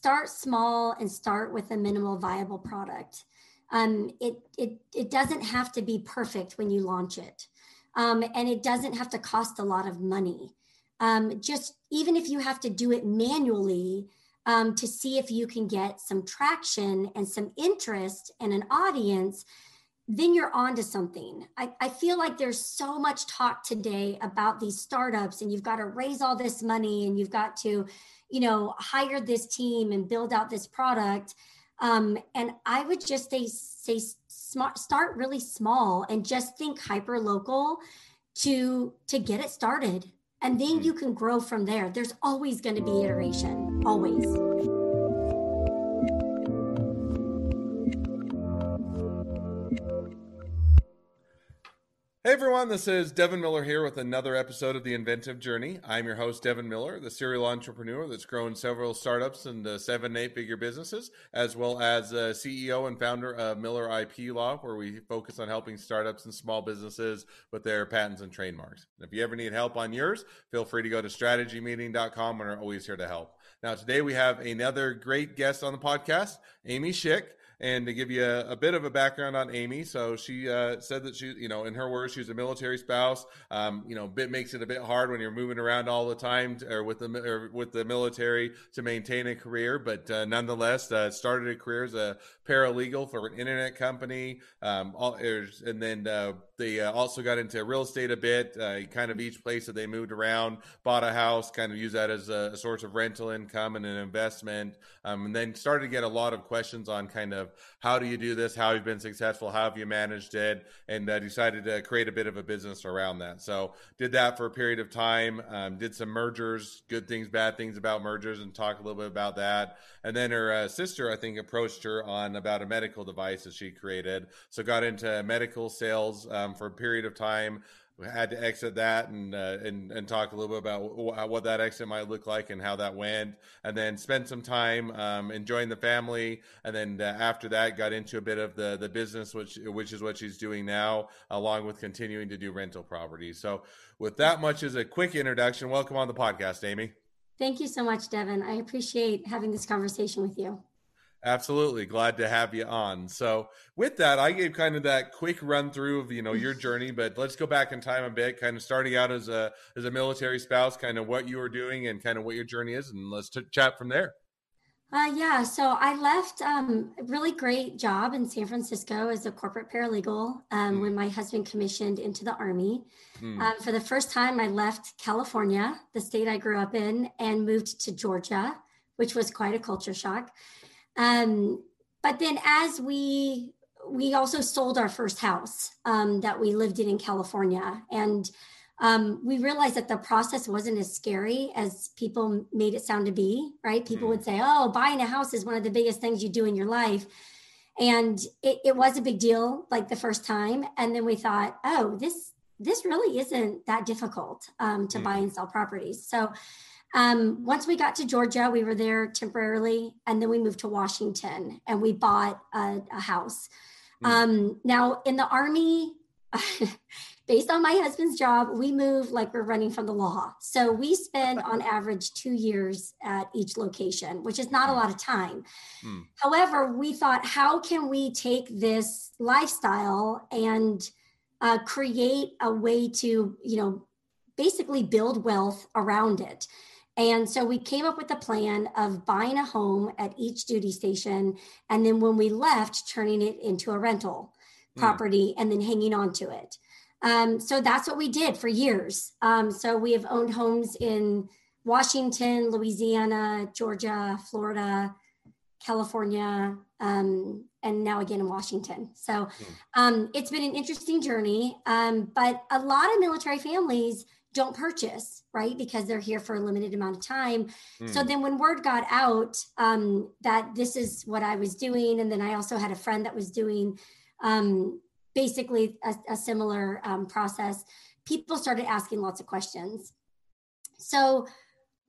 start small and start with a minimal viable product. Um, it, it, it doesn't have to be perfect when you launch it. Um, and it doesn't have to cost a lot of money. Um, just even if you have to do it manually um, to see if you can get some traction and some interest and an audience, then you're on to something. I, I feel like there's so much talk today about these startups, and you've got to raise all this money and you've got to, you know, hire this team and build out this product. Um, and I would just say, say smart, start really small and just think hyper local to to get it started, and then hmm. you can grow from there. There's always going to be iteration, always. Hey everyone, this is Devin Miller here with another episode of The Inventive Journey. I'm your host, Devin Miller, the serial entrepreneur that's grown several startups and uh, seven, eight figure businesses, as well as uh, CEO and founder of Miller IP Law, where we focus on helping startups and small businesses with their patents and trademarks. And if you ever need help on yours, feel free to go to strategymeeting.com. We're always here to help. Now, today we have another great guest on the podcast, Amy Shick. And to give you a, a bit of a background on Amy, so she uh, said that she, you know, in her words, she's a military spouse. Um, you know, bit makes it a bit hard when you're moving around all the time, to, or with the or with the military to maintain a career. But uh, nonetheless, uh, started a career as a paralegal for an internet company. Um, all, and then uh, they uh, also got into real estate a bit. Uh, kind of each place that they moved around, bought a house, kind of use that as a, a source of rental income and an investment. Um, and then started to get a lot of questions on kind of how do you do this? How you've you been successful? How have you managed it? And uh, decided to create a bit of a business around that. So did that for a period of time. Um, did some mergers, good things, bad things about mergers, and talk a little bit about that. And then her uh, sister, I think, approached her on about a medical device that she created. So got into medical sales um, for a period of time had to exit that and uh, and and talk a little bit about what that exit might look like and how that went, and then spend some time um, enjoying the family, and then uh, after that got into a bit of the the business, which which is what she's doing now, along with continuing to do rental properties. So, with that much as a quick introduction, welcome on the podcast, Amy. Thank you so much, Devin. I appreciate having this conversation with you. Absolutely. Glad to have you on. So with that, I gave kind of that quick run through of, you know, your journey, but let's go back in time a bit, kind of starting out as a, as a military spouse, kind of what you were doing and kind of what your journey is. And let's t- chat from there. Uh, yeah, so I left um, a really great job in San Francisco as a corporate paralegal um, mm. when my husband commissioned into the Army. Mm. Um, for the first time, I left California, the state I grew up in, and moved to Georgia, which was quite a culture shock. Um, but then as we we also sold our first house um, that we lived in in California, and um, we realized that the process wasn't as scary as people made it sound to be. Right? People mm. would say, "Oh, buying a house is one of the biggest things you do in your life," and it, it was a big deal, like the first time. And then we thought, "Oh, this this really isn't that difficult um, to mm. buy and sell properties." So um, once we got to Georgia, we were there temporarily, and then we moved to Washington and we bought a, a house. Mm. Um, now, in the Army, based on my husband's job, we move like we're running from the law. So we spend on average two years at each location, which is not a hmm. lot of time. Mm. However, we thought, how can we take this lifestyle and uh, create a way to, you know, basically build wealth around it? And so we came up with a plan of buying a home at each duty station. And then when we left, turning it into a rental hmm. property mm. and then hanging on to it. Um, so that's what we did for years. Um, so we have owned homes in Washington, Louisiana, Georgia, Florida, California, um, and now again in Washington. So hmm. um, it's been an interesting journey. Um, but a lot of military families don't purchase, right? Because they're here for a limited amount of time. Mm. So hmm. then when word got out um, that this is what I was doing, and then I also had a friend that was doing um, basically a, a similar um, process, people started asking lots of questions. So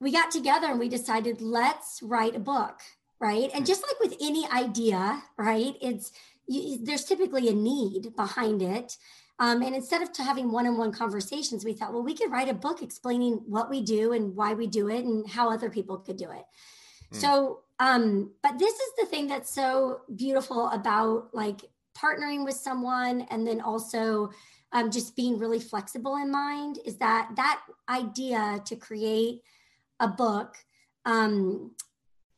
we got together and we decided, let's write a book, right? And hmm. just like with any idea, right? It's you, there's typically a need behind it. Um, and instead of having one-on-one conversations, we thought, well, we could write a book explaining what we do and why we do it and how other people could do it. Mm. So, um, but this is the thing that's so beautiful about like partnering with someone and then also um, just being really flexible in mind is that that idea to create a book um,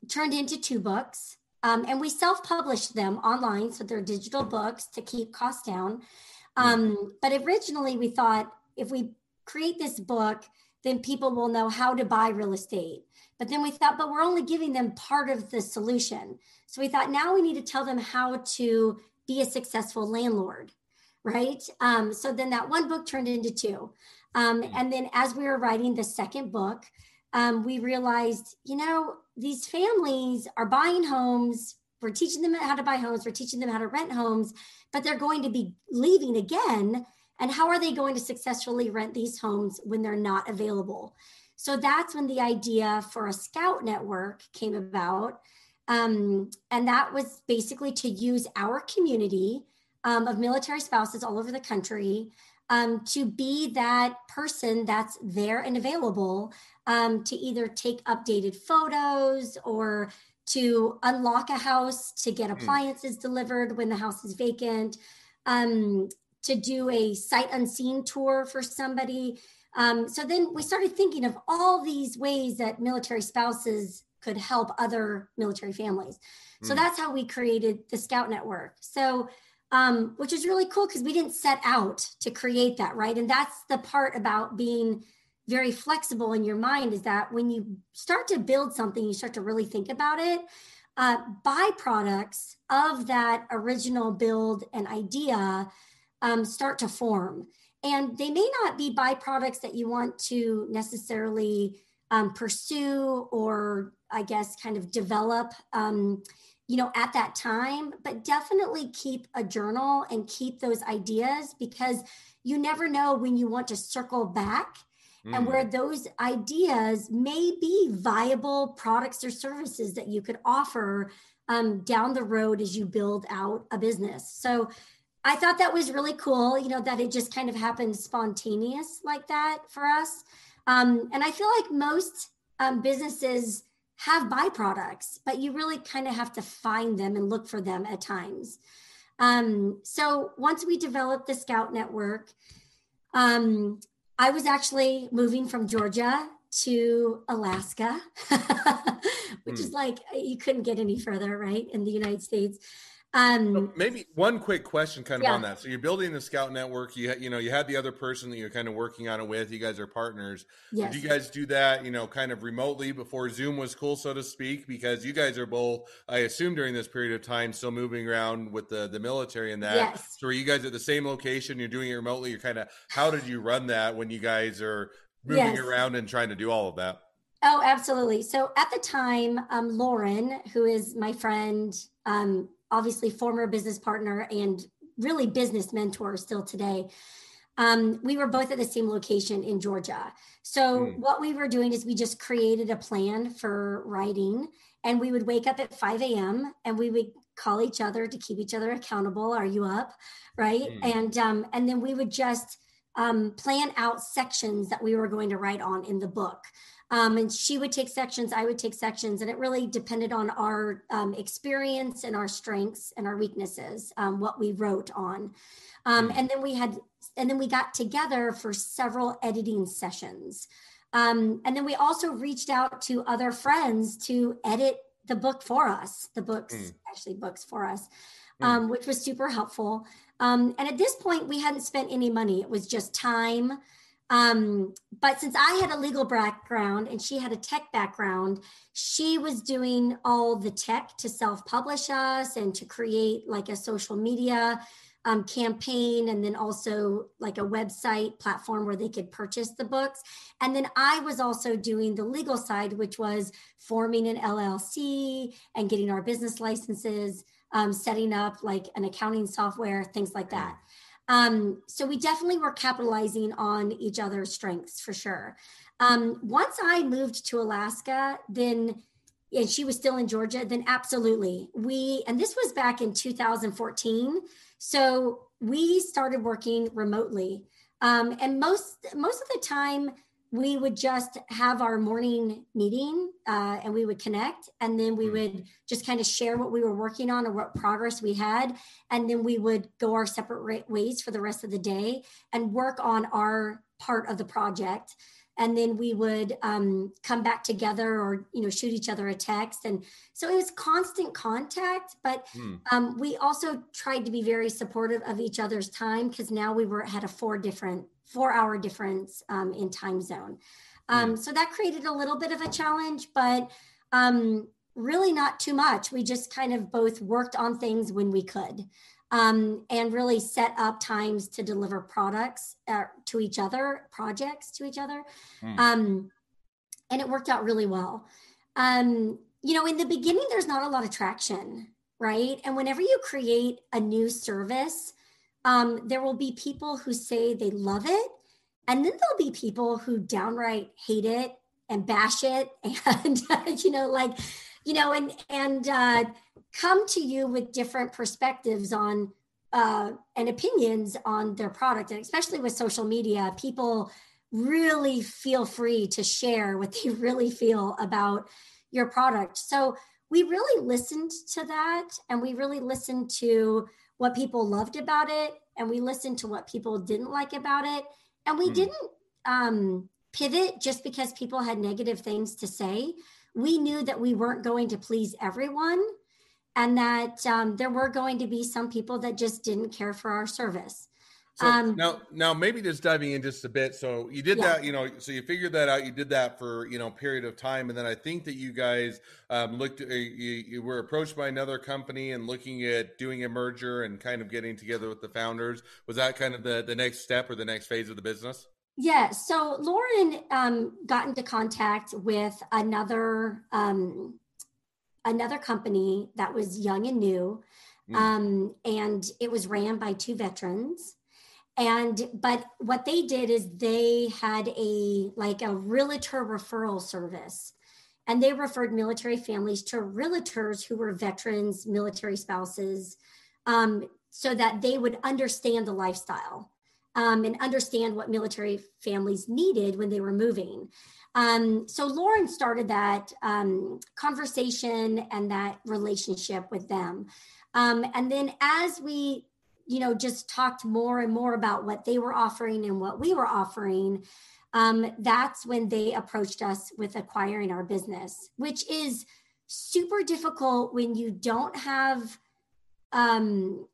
turned into two books um, and we self-published them online so they're digital books to keep costs down um, but originally we thought if we create this book then people will know how to buy real estate. But then we thought but we're only giving them part of the solution. So we thought now we need to tell them how to be a successful landlord right? Um, so then that one book turned into two. Um, and then as we were writing the second book um, we realized you know these families are buying homes we're teaching them how to buy homes we're teaching them how to rent homes but they're going to be leaving again. And how are they going to successfully rent these homes when they're not available? So that's when the idea for a scout network came about. Um, and that was basically to use our community um, of military spouses all over the country um, to be that person that's there and available um, to either take updated photos or to unlock a house to get hmm. appliances mm. delivered when the house is vacant, um, to do a sight unseen tour for somebody. Um, so then we started thinking of all these ways that military spouses could help other military families. Mm. So hmm. that's how we created the Scout Network. So, um, which is really cool because we didn't set out to create that, right? And that's the part about being very flexible in your mind is that when you start to build something, you start to really think about it. Uh, byproducts of that original build and idea um, start to form. And they may not be byproducts that you want to necessarily um, pursue or, I guess, kind of develop. Um, you know, at that time, but definitely keep a journal and keep those ideas because you never know when you want to circle back mm. and where those ideas may be viable products or services that you could offer um, down the road as you build out a business. So I thought that was really cool, you know, that it just kind of happened spontaneous like that for us. Um, and I feel like most um, businesses have byproducts, but you really kind of have to find them and look for them at times. Um, so once we developed the Scout Network, um, I was actually moving from Georgia to Alaska, which mm. is hmm. like you couldn't get any further, right, in the United States. Um, so maybe one quick question, kind of yeah. on that. So you're building the Scout Network. You you know you had the other person that you're kind of working on it with. You guys are partners. Yes. Did you guys do that? You know, kind of remotely before Zoom was cool, so to speak, because you guys are both, I assume, during this period of time, still moving around with the the military and that. Yes. So are you guys at the same location? You're doing it remotely. You're kind of how did you run that when you guys are moving yes. around and trying to do all of that? Oh, absolutely. So at the time, um, Lauren, who is my friend, um, obviously former business partner and really business mentor still today. Um, we were both at the same location in Georgia. So mm. what we were doing is we just created a plan for writing, and we would wake up at 5 a.m. and we would call each other to keep each other accountable. Are you up? Right? Mm. And um, and then we would just um, plan out sections that we were going to write on in the book. Um, and she would take sections, I would take sections, and it really depended on our um, experience and our strengths and our weaknesses, um, what we wrote on. Um, and then we had, and then we got together for several editing sessions. Um, and then we also reached out to other friends to edit the book for us, the books, mm. actually books for us, mm. Um, which was super helpful. and at this point, we hadn't spent any money. It was just time um, but since I had a legal background and she had a tech background, she was doing all the tech to self publish us and to create like a social media um, campaign and then also like a website platform where they could purchase the books. And then I was also doing the legal side, which was forming an LLC and getting our business licenses, um, setting up like an accounting software, things like that. Um, so we definitely were capitalizing on each other's strengths for sure. Um, once I moved to Alaska, then and she was still in Georgia, then absolutely. We and this was back in 2014. So we started working remotely. Um, and most most of the time we would just have our morning meeting uh, and we would connect and then we hmm. would just kind of share what we were working on or what progress we had and then we would go our separate ways for the rest of the day and work on our part of the project and then we would um, come back together or you know shoot each other a text and so it was constant contact but mm. um, we also tried to be very supportive of each other's time because now we were had a four different four hour difference um, in time zone. Um, mm. So that created a little bit of a challenge, but um, really not too much. We just kind of both worked on things when we could um, and really set up times to deliver products uh, to each other, projects to each other. Mm. and it worked out really well. Um, you know, in the beginning, there's not a lot of traction, right? And whenever you create a new service, um, there will be people who say they love it, and then there'll be people who downright hate it and bash it, and you know, like, you know, and and uh, come to you with different perspectives on uh, and opinions on their product, and especially with social media, people really feel free to share what they really feel about your product. So we really listened to that, and we really listened to what people loved about it and we listened to what people didn't like about it and we mm. didn't um, pivot just because people had negative things to say we knew that we weren't going to please everyone and that um, there were going to be some people that just didn't care for our service so um, now, now maybe just diving in just a bit. So you did yeah. that, you know, so you figured that out. You did that for you know period of time, and then I think that you guys um, looked, uh, you, you, were approached by another company and looking at doing a merger and kind of getting together with the founders. Was that kind of the the next step or the next phase of the business? Yeah. So Lauren um, got into contact with another um, another company that was young and new, mm. um, and it was ran by two veterans and but what they did is they had a like a realtor referral service and they referred military families to realtors who were veterans military spouses um, so that they would understand the lifestyle um, and understand what military families needed when they were moving. Um, so lauren started that um, conversation and that relationship with them. Um, and then as we you know, just talked more and more about what they were offering and what we were offering, um, that's when they approached us with acquiring our business, which is super difficult when you don't have um,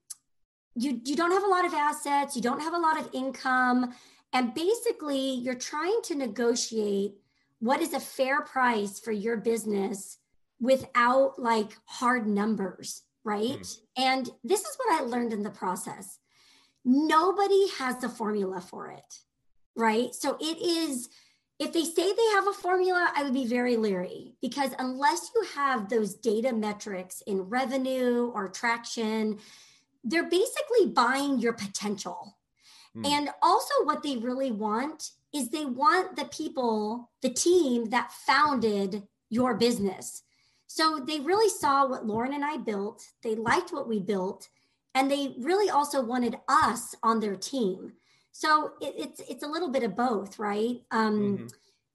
you you don't have a lot of assets, you don't have a lot of income, and basically you're trying to negotiate what is a fair price for your business without like hard numbers right? Mm. And this is what I learned in the process. Nobody has the formula for it, right? So it is, if they say they have a formula, I would be very leery because unless you have those data metrics in revenue or traction, they're basically buying your potential. Mm. And also, what they really want is they want the people, the team that founded your business so they really saw what Lauren and I built. They liked what we built, and they really also wanted us on their team. So it, it's it's a little bit of both, right? Um, mm-hmm.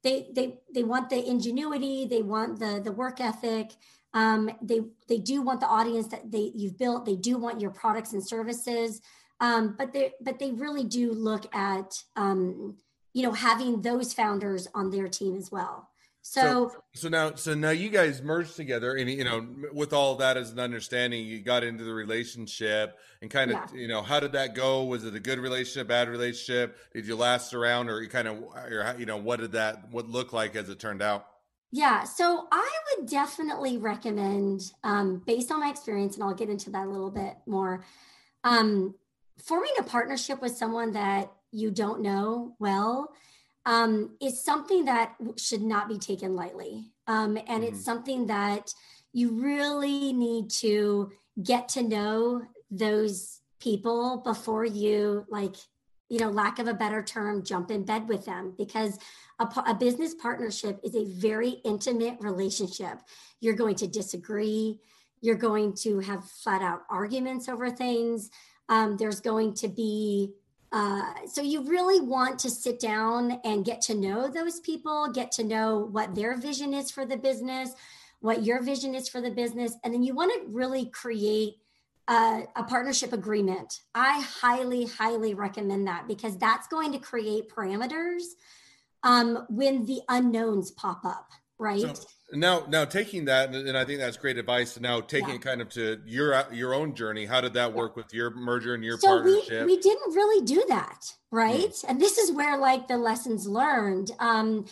They they they want the ingenuity, they want the the work ethic. Um, they they do want the audience that they you've built. They do want your products and services. Um, but they but they really do look at um, you know having those founders on their team as well. So, so, so now, so now you guys merged together, and you know, with all that as an understanding, you got into the relationship, and kind of, yeah. you know, how did that go? Was it a good relationship, bad relationship? Did you last around, or you kind of, or you know, what did that what look like as it turned out? Yeah, so I would definitely recommend, um, based on my experience, and I'll get into that a little bit more, um, forming a partnership with someone that you don't know well um, is something that should not be taken lightly. Um, and mm-hmm. it's something that you really need to get to know those people before you, like, you know, lack of a better term, jump in bed with them because a, a business partnership is a very intimate relationship. You're going to disagree, you're going to have flat out arguments over things. Um, there's going to be uh, so you really want to sit down and get to know those people, get to know what their vision is for the business, what your vision is for the business, and then you want to really create a, a partnership agreement. I highly, highly recommend that because that's going to create parameters um, when the unknowns pop up, right? So- now, now taking that, and I think that's great advice. Now taking yeah. it kind of to your your own journey, how did that work with your merger and your so partnership? We, we didn't really do that, right? Mm. And this is where like the lessons learned. Um,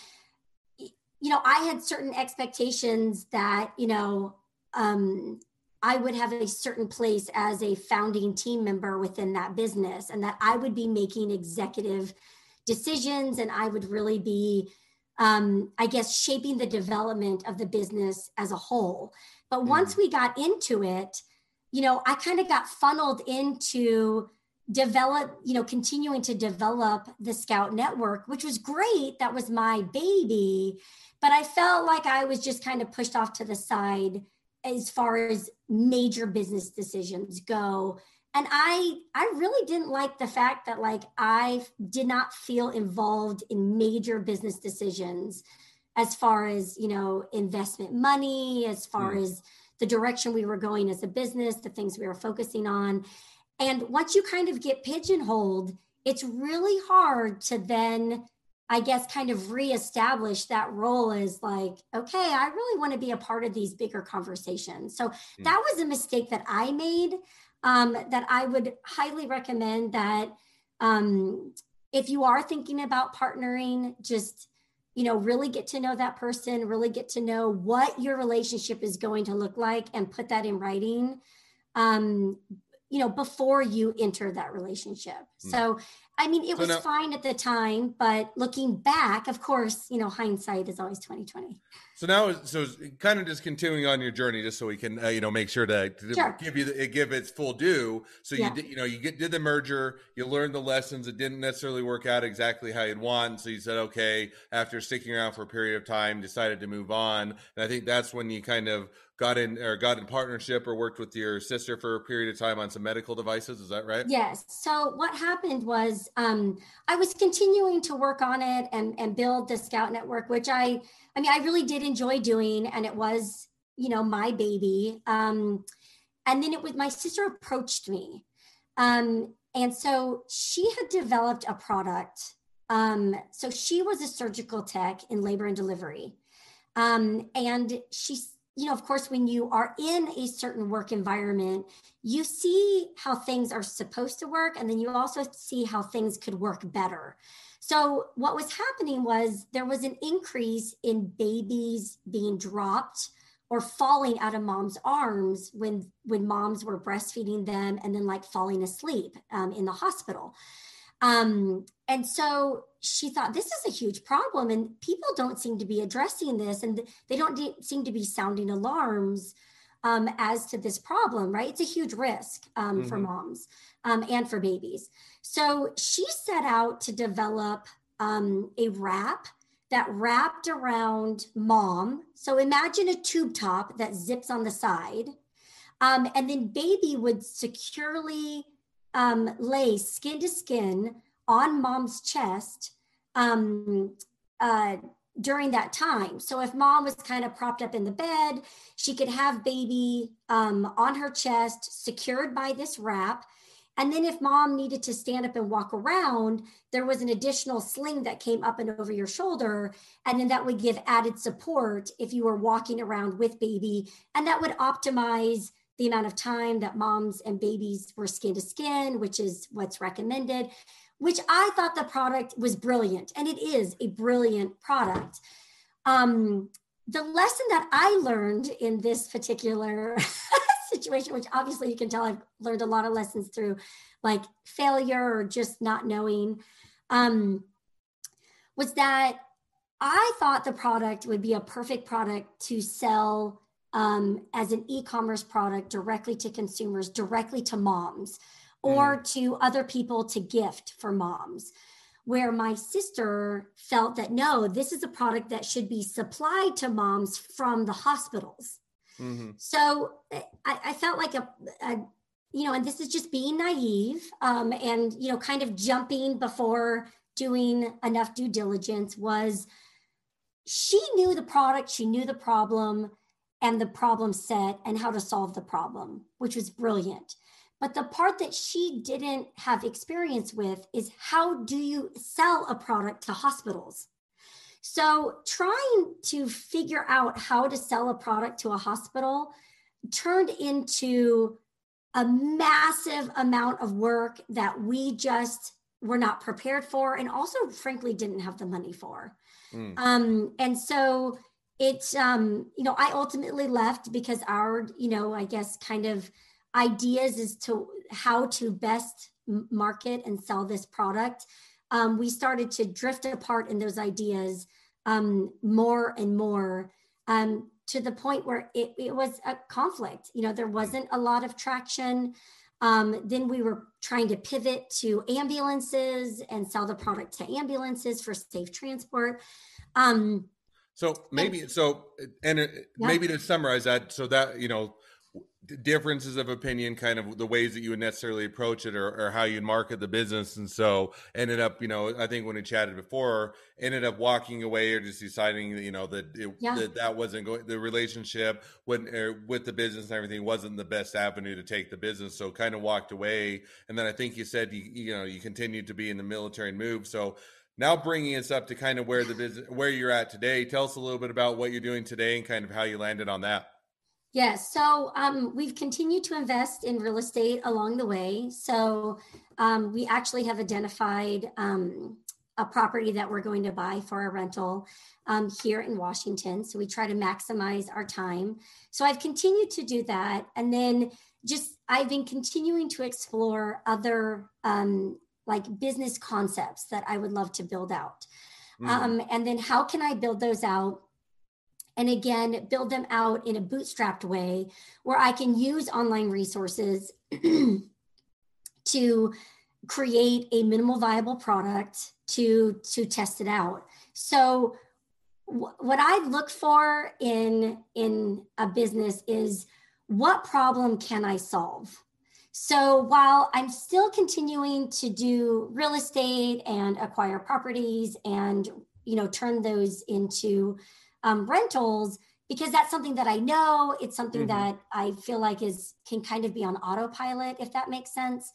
you know, I had certain expectations that you know um, I would have a certain place as a founding team member within that business, and that I would be making executive decisions, and I would really be um, I guess, shaping the development of the business as a whole. But mm. once we got into it, you know, I kind of got funneled into develop, you know, continuing to develop the Scout Network, which was great. That was my baby. But I felt like I was just kind of pushed off to the side as far as major business decisions go and i i really didn't like the fact that like i did not feel involved in major business decisions as far as you know investment money as far mm. as the direction we were going as a business the things we were focusing on and once you kind of get pigeonholed it's really hard to then i guess kind of reestablish that role as like okay i really want to be a part of these bigger conversations so mm. that was a mistake that i made um, that I would highly recommend that um, if you are thinking about partnering, just you know really get to know that person really get to know what your relationship is going to look like and put that in writing um, you know before you enter that relationship mm. so i mean it so was now, fine at the time but looking back of course you know hindsight is always 2020 so now so kind of just continuing on your journey just so we can uh, you know make sure to, to sure. give you the, give its full due. So yeah. you did, you know you get, did the merger you learned the lessons it didn't necessarily work out exactly how you'd want so you said okay after sticking around for a period of time decided to move on. And i think that's when you kind of got in or got in partnership or worked with your sister for a period of time on some medical devices is that right? Yes. So what happened was um, i was continuing to work on it and and build the scout network which i i mean i really did enjoy doing and it was you know my baby. Um, and then it was my sister approached me um, and so she had developed a product um, so she was a surgical tech in labor and delivery um, and she you know, of course, when you are in a certain work environment, you see how things are supposed to work, and then you also see how things could work better. So, what was happening was there was an increase in babies being dropped or falling out of mom's arms when when moms were breastfeeding them and then like falling asleep um, in the hospital um, and so she thought this is a huge problem, and people don't seem to be addressing this, and they don't de- seem to be sounding alarms um, as to this problem, right? It's a huge risk um, mm-hmm. for moms um, and for babies. So she set out to develop um, a wrap that wrapped around mom. So imagine a tube top that zips on the side. Um, and then baby would securely um, lay skin to skin on mom's chest um, uh, during that time. So if mom was kind of propped up in the bed, she could have baby um, on her chest, secured by this wrap. And then if mom needed to stand up and walk around, there was an additional sling that came up and over your shoulder. And then that would give added support if you were walking around with baby. And that would optimize the amount of time that moms and babies were skin to skin, which is what's recommended, which I thought the product was brilliant. And it is a brilliant product. Um, the lesson that I learned in this particular situation, which obviously you can tell I've learned a lot of lessons through like failure or just not knowing, um, was that I thought the product would be a perfect product to sell um, as an e-commerce product directly to consumers, directly to moms, or mm. to other people to gift for moms. Where my sister felt that no, this is a product that should be supplied to moms from the hospitals. Mm-hmm. So I, I, felt like a, a you know, and this is just being naive um, and, you know, kind of jumping before doing enough due diligence was she knew the product, she knew the problem and the problem set and how to solve the problem, which was brilliant. But the part that she didn't have experience with is how do you sell a product to hospitals? So, trying to figure out how to sell a product to a hospital turned into a massive amount of work that we just were not prepared for and also frankly didn't have the money for mm. um, and so it's um, you know i ultimately left because our you know i guess kind of ideas as to how to best market and sell this product um, we started to drift apart in those ideas um, more and more um, to the point where it, it was a conflict. You know, there wasn't a lot of traction. Um, then we were trying to pivot to ambulances and sell the product to ambulances for safe transport. Um, so maybe and, so, and yeah. maybe to summarize that, so that you know, differences of opinion kind of the ways that you would necessarily approach it or, or, how you'd market the business. And so ended up you know i think when we chatted before ended up walking away or just deciding you know that it, yeah. that, that wasn't going the relationship when er, with the business and everything wasn't the best avenue to take the business. So kind of walked away. And then i think you said you you know you continued to be in the military and move. So now bringing us up to kind of where the business where you're at today tell us a little bit about what you're doing today and kind of how you landed on that Yes. So um, we've continued to invest in real estate along the way. So um, we actually have identified um, a property that we're going to buy for a rental um, here in Washington. So we try to maximize our time. So I've continued to do that. And then just I've been continuing to explore other um, like business concepts that I would love to build out. Mm. and then how can I build those out? And again build them out in a bootstrapped way where i can use online resources to create a minimal viable product to to test it out. So what i look for in in a business is what problem can i solve? So while i'm still continuing to do real estate and acquire properties and you know turn those into um, rentals because that's something that I know. It's something mm-hmm. that I feel like is can kind of be on autopilot, if that makes sense.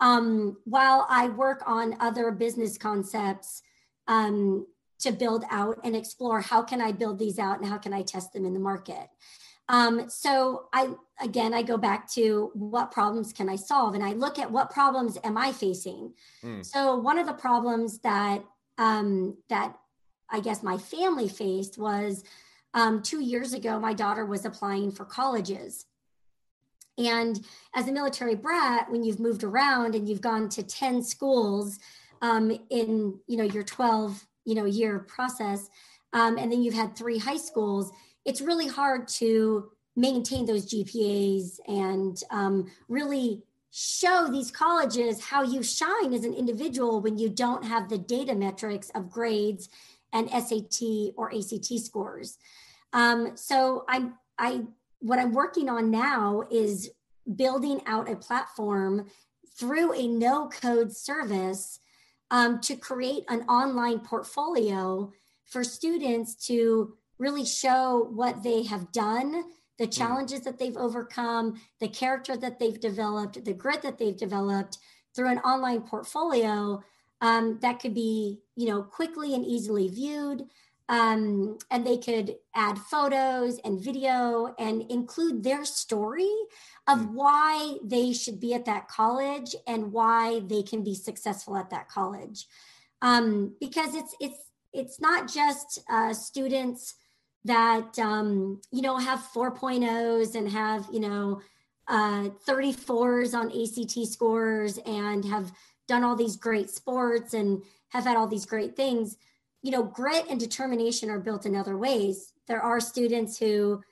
Um, while I work on other business concepts um, to build out and explore how can I build these out and how can I test them in the market. Um, so I again I go back to what problems can I solve, and I look at what problems am I facing. Mm. So one of the problems that um, that I guess my family faced was um, two years ago, my daughter was applying for colleges. And as a military brat, when you've moved around and you've gone to 10 schools um, in, you know, your 12, you know, year process, um, and then you've had three high schools, it's really hard to maintain those GPAs and um, really show these colleges how you shine as an individual when you don't have the data metrics of grades and SAT or ACT scores. Um, so I'm I what I'm working on now is building out a platform through a no code service um, to create an online portfolio for students to really show what they have done the hmm. challenges that they've overcome the character that they've developed the grit that they've developed through an online portfolio um, that could be you know quickly and easily viewed um, and they could add photos and video and include their story of mm. why they should be at that college and why they can be successful at that college um, because it's it's it's not just uh, students that um, you know have 4.0s and have you know uh, 34s on ACT scores and have done all these great sports and have had all these great things you know grit and determination are built in other ways there are students who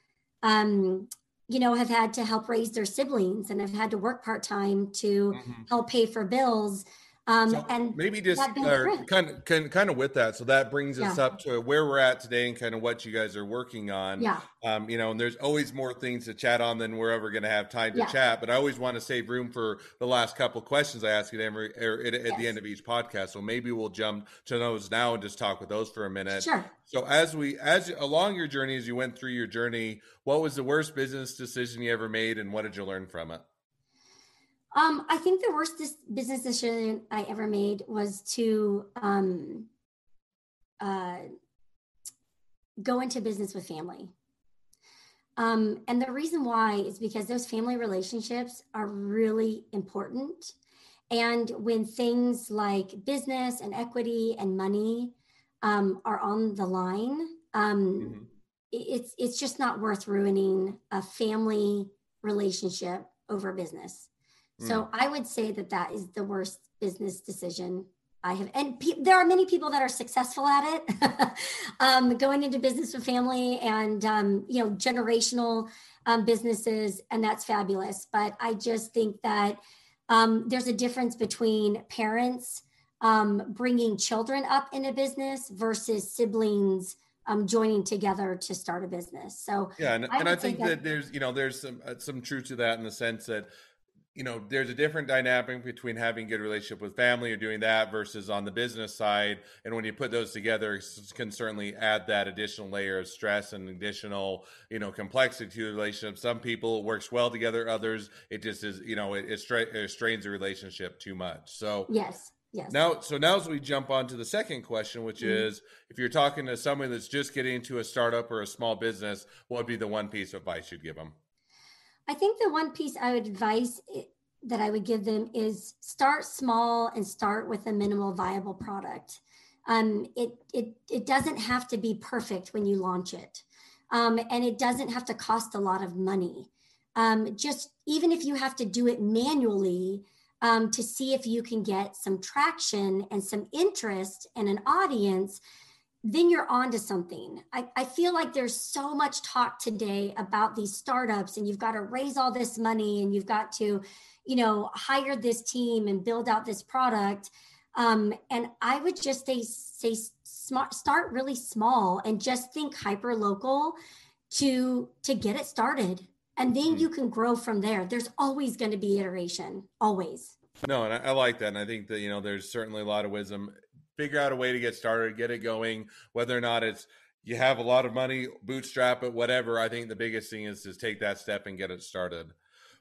um, you know have had to help raise their siblings and have had to work part-time to mm-hmm. help pay for bills Um, so and maybe just uh, kind of kind of with that. So that brings us yeah. up to where we're at today and kind of what you guys are working on. Yeah. Um, you know, and there's always more things to chat on than we're ever going to have time to yeah. chat. But I always want to save room for the last couple questions I ask at every er, at, yes. the end of each podcast. So maybe we'll jump to those now and just talk with those for a minute. Sure. So as we as along your journey, as you went through your journey, what was the worst business decision you ever made, and what did you learn from it? Um, I think the worst business decision I ever made was to um, uh, go into business with family. Um, and the reason why is because those family relationships are really important. And when things like business and equity and money um, are on the line, um, mm-hmm. it's it's just not worth ruining a family relationship over business. So mm. I would say that that is the worst business decision I have. And pe- there are many people that are successful at it, um, going into business with family and, um, you know, generational um, businesses. And that's fabulous. But I just think that um, there's a difference between parents um, bringing children up in a business versus siblings um, joining together to start a business. So yeah, and I, and I think that, that, there's you know there's some uh, some truth to that in the sense that you know there's a different dynamic between having a good relationship with family or doing that versus on the business side and when you put those together it can certainly add that additional layer of stress and additional you know complexity to the relationship some people it works well together others it just is you know it, it, stra- it strains the relationship too much so yes Yes. Now, so now as we jump on to the second question, which mm-hmm. is if you're talking to someone that's just getting into a startup or a small business, what would be the one piece of advice you'd give them? I think the one piece I would advise that I would give them is start small and start with a minimal viable product. Um, it, it, it doesn't have to be perfect when you launch it. Um, and it doesn't have to cost a lot of money. Um, just even if you have to do it manually um, to see if you can get some traction and some interest and an audience, then you're on to something. I, I feel like there's so much talk today about these startups, and you've got to raise all this money and you've got to, you know, hire this team and build out this product. Um, and I would just say, say smart, start really small and just think hyper local to to get it started and then mm-hmm. you can grow from there there's always going to be iteration always no and I, I, like that and i think that you know there's certainly a lot of wisdom figure out a way to get started, get it going, whether or not it's you have a lot of money, bootstrap it, whatever. I think the biggest thing is to take that step and get it started.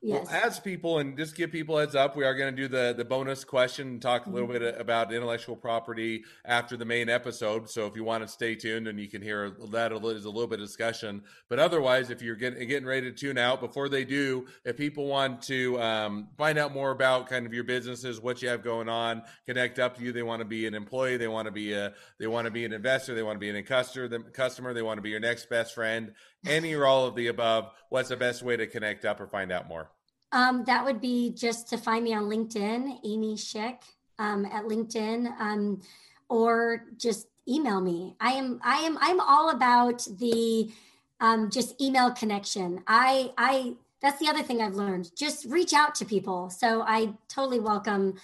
Yes. Well, as people, and just give people heads up, we are going to do the the bonus question and talk a little mm-hmm. bit about intellectual property after the main episode. So if you want to stay tuned, and you can hear that is a little bit of discussion. But otherwise, if you're getting getting ready to tune out before they do, if people want to um, find out more about kind of your businesses, what you have going on, connect up to you. They want to be an employee, they want to be a they want to be an investor, they want to be an customer, the customer, they want to be your next best friend. Any or all of the above. What's the best way to connect up or find out more? Um, that would be just to find me on LinkedIn, Amy Shick um, at LinkedIn, um, or just email me. I am I am I'm all about the um, just email connection. I I that's the other thing I've learned. Just reach out to people. So I totally welcome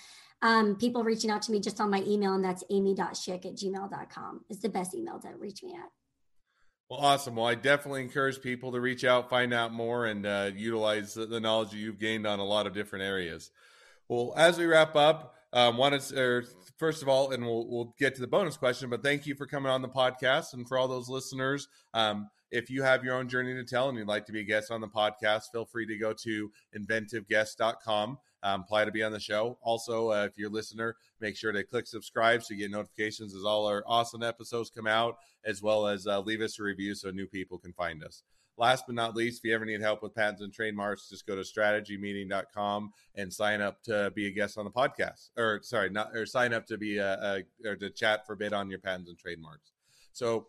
um, people reaching out to me just on my email, and that's amy.shick at gmail.com is the best email to reach me at. Well, awesome. Well, I definitely encourage people to reach out, find out more, and uh, utilize the, the, knowledge you've gained on a lot of different areas. Well, as we wrap up, um, wanted to, first of all, and we'll, we'll get to the bonus question, but thank you for coming on the podcast. And for all those listeners, um, if you have your own journey to tell and you'd like to be a guest on the podcast, feel free to go to inventiveguest.com um, apply to be on the show. Also, uh, if you're a listener, make sure to click subscribe so you get notifications as all our awesome episodes come out, as well as uh, leave us a review so new people can find us. Last but not least, if you ever need help with patents and trademarks, just go to strategymeeting.com and sign up to be a guest on the podcast. Or sorry, not or sign up to be a, a or to chat for bid on your patents and trademarks. So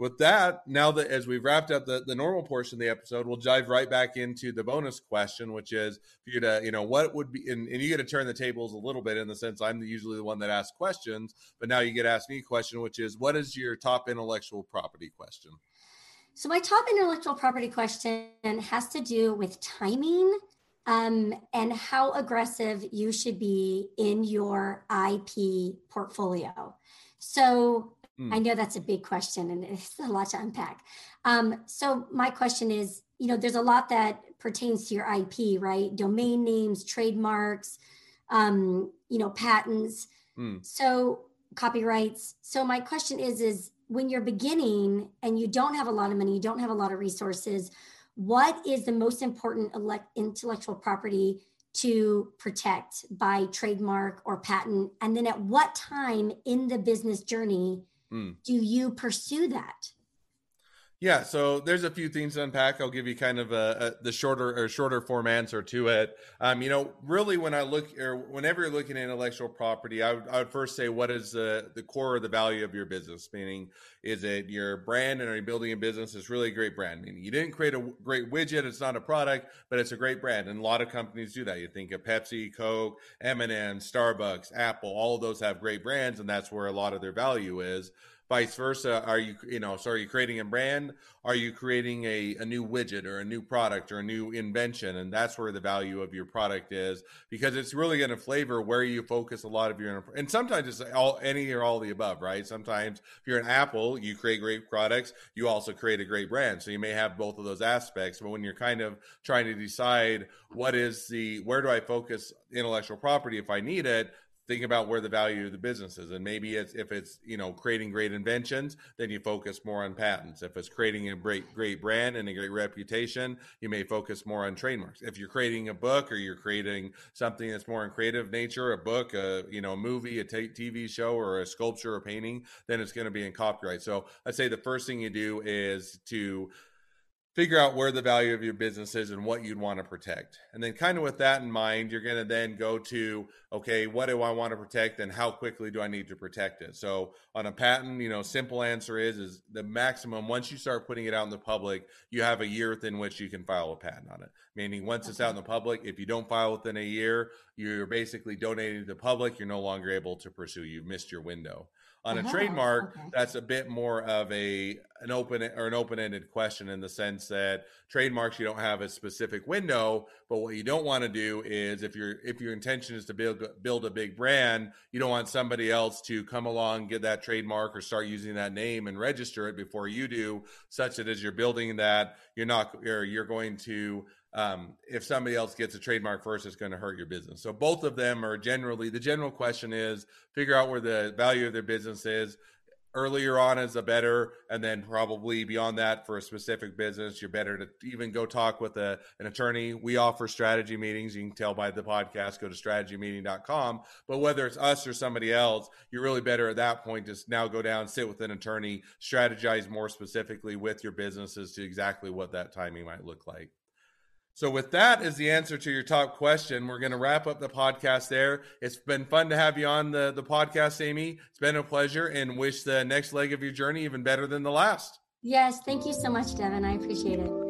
with that, now that as we've wrapped up the, the normal portion of the episode, we'll dive right back into the bonus question, which is for you to, you know, what would be, and, and you get to turn the tables a little bit in the sense I'm usually the one that asks questions, but now you get to ask me a question, which is what is your top intellectual property question? So, my top intellectual property question has to do with timing um, and how aggressive you should be in your IP portfolio. So mm. I know that's a big question and it's a lot to unpack. Um, so my question is, you know, there's a lot that pertains to your IP, right? Domain names, trademarks, um, you know, patents. Mm. So copyrights. So my question is, is when you're beginning and you don't have a lot of money, you don't have a lot of resources, what is the most important elect- intellectual property to protect by trademark or patent? And then at what time in the business journey mm. do you pursue that? Yeah, so there's a few things to unpack. I'll give you kind of a, a the shorter or shorter form answer to it. Um, you know, really, when I look or whenever you're looking at intellectual property, I would, I would first say what is the the core of the value of your business? Meaning, is it your brand and are you building a business? It's really a great brand. Meaning, you didn't create a great widget. It's not a product, but it's a great brand, and a lot of companies do that. You think of Pepsi, Coke, M&M, Starbucks, Apple. All of those have great brands, and that's where a lot of their value is vice versa are you you know so are you creating a brand? Are you creating a, a new widget or a new product or a new invention? And that's where the value of your product is because it's really going to flavor where you focus a lot of your and sometimes it's all any or all the above right? Sometimes if you're an apple you create great products you also create a great brand. So you may have both of those aspects but when you're kind of trying to decide what is the where do i focus intellectual property if i need it think about where the value of the business is. And maybe it's if it's you know creating great inventions then you focus more on patents. If it's creating a great great brand and a great reputation you may focus more on trademarks. If you're creating a book or you're creating something that's more in creative nature a book a you know a movie a t- tv show or a sculpture or painting then it's going to be in copyright. So i'd say the first thing you do is to figure out where the value of your business is and what you'd want to protect. And then kind of with that in mind, you're going to then go to, okay, what do I want to protect and how quickly do I need to protect it? So on a patent, you know, simple answer is, is the maximum, once you start putting it out in the public, you have a year within which you can file a patent on it. Meaning once it's out in the public, if you don't file within a year, you're basically donating to the public. You're no longer able to pursue. You've missed your window. On a uh-huh. trademark, okay. that's a bit more of a an open or an open-ended question in the sense that trademarks you don't have a specific window, but what you don't want to do is if your if your intention is to build build a big brand, you don't want somebody else to come along, get that trademark or start using that name and register it before you do, such that as you're building that, you're not or you're going to um, if somebody else gets a trademark first, it's going to hurt your business. So both of them are generally the general question is figure out where the value of their business is. Earlier on is a better, and then probably beyond that for a specific business, you're better to even go talk with a, an attorney. We offer strategy meetings. You can tell by the podcast, go to strategymeeting.com. But whether it's us or somebody else, you're really better at that point to now go down, sit with an attorney, strategize more specifically with your businesses to exactly what that timing might look like. So, with that as the answer to your top question, we're going to wrap up the podcast there. It's been fun to have you on the, the podcast, Amy. It's been a pleasure and wish the next leg of your journey even better than the last. Yes, thank you so much, Devin. I appreciate it.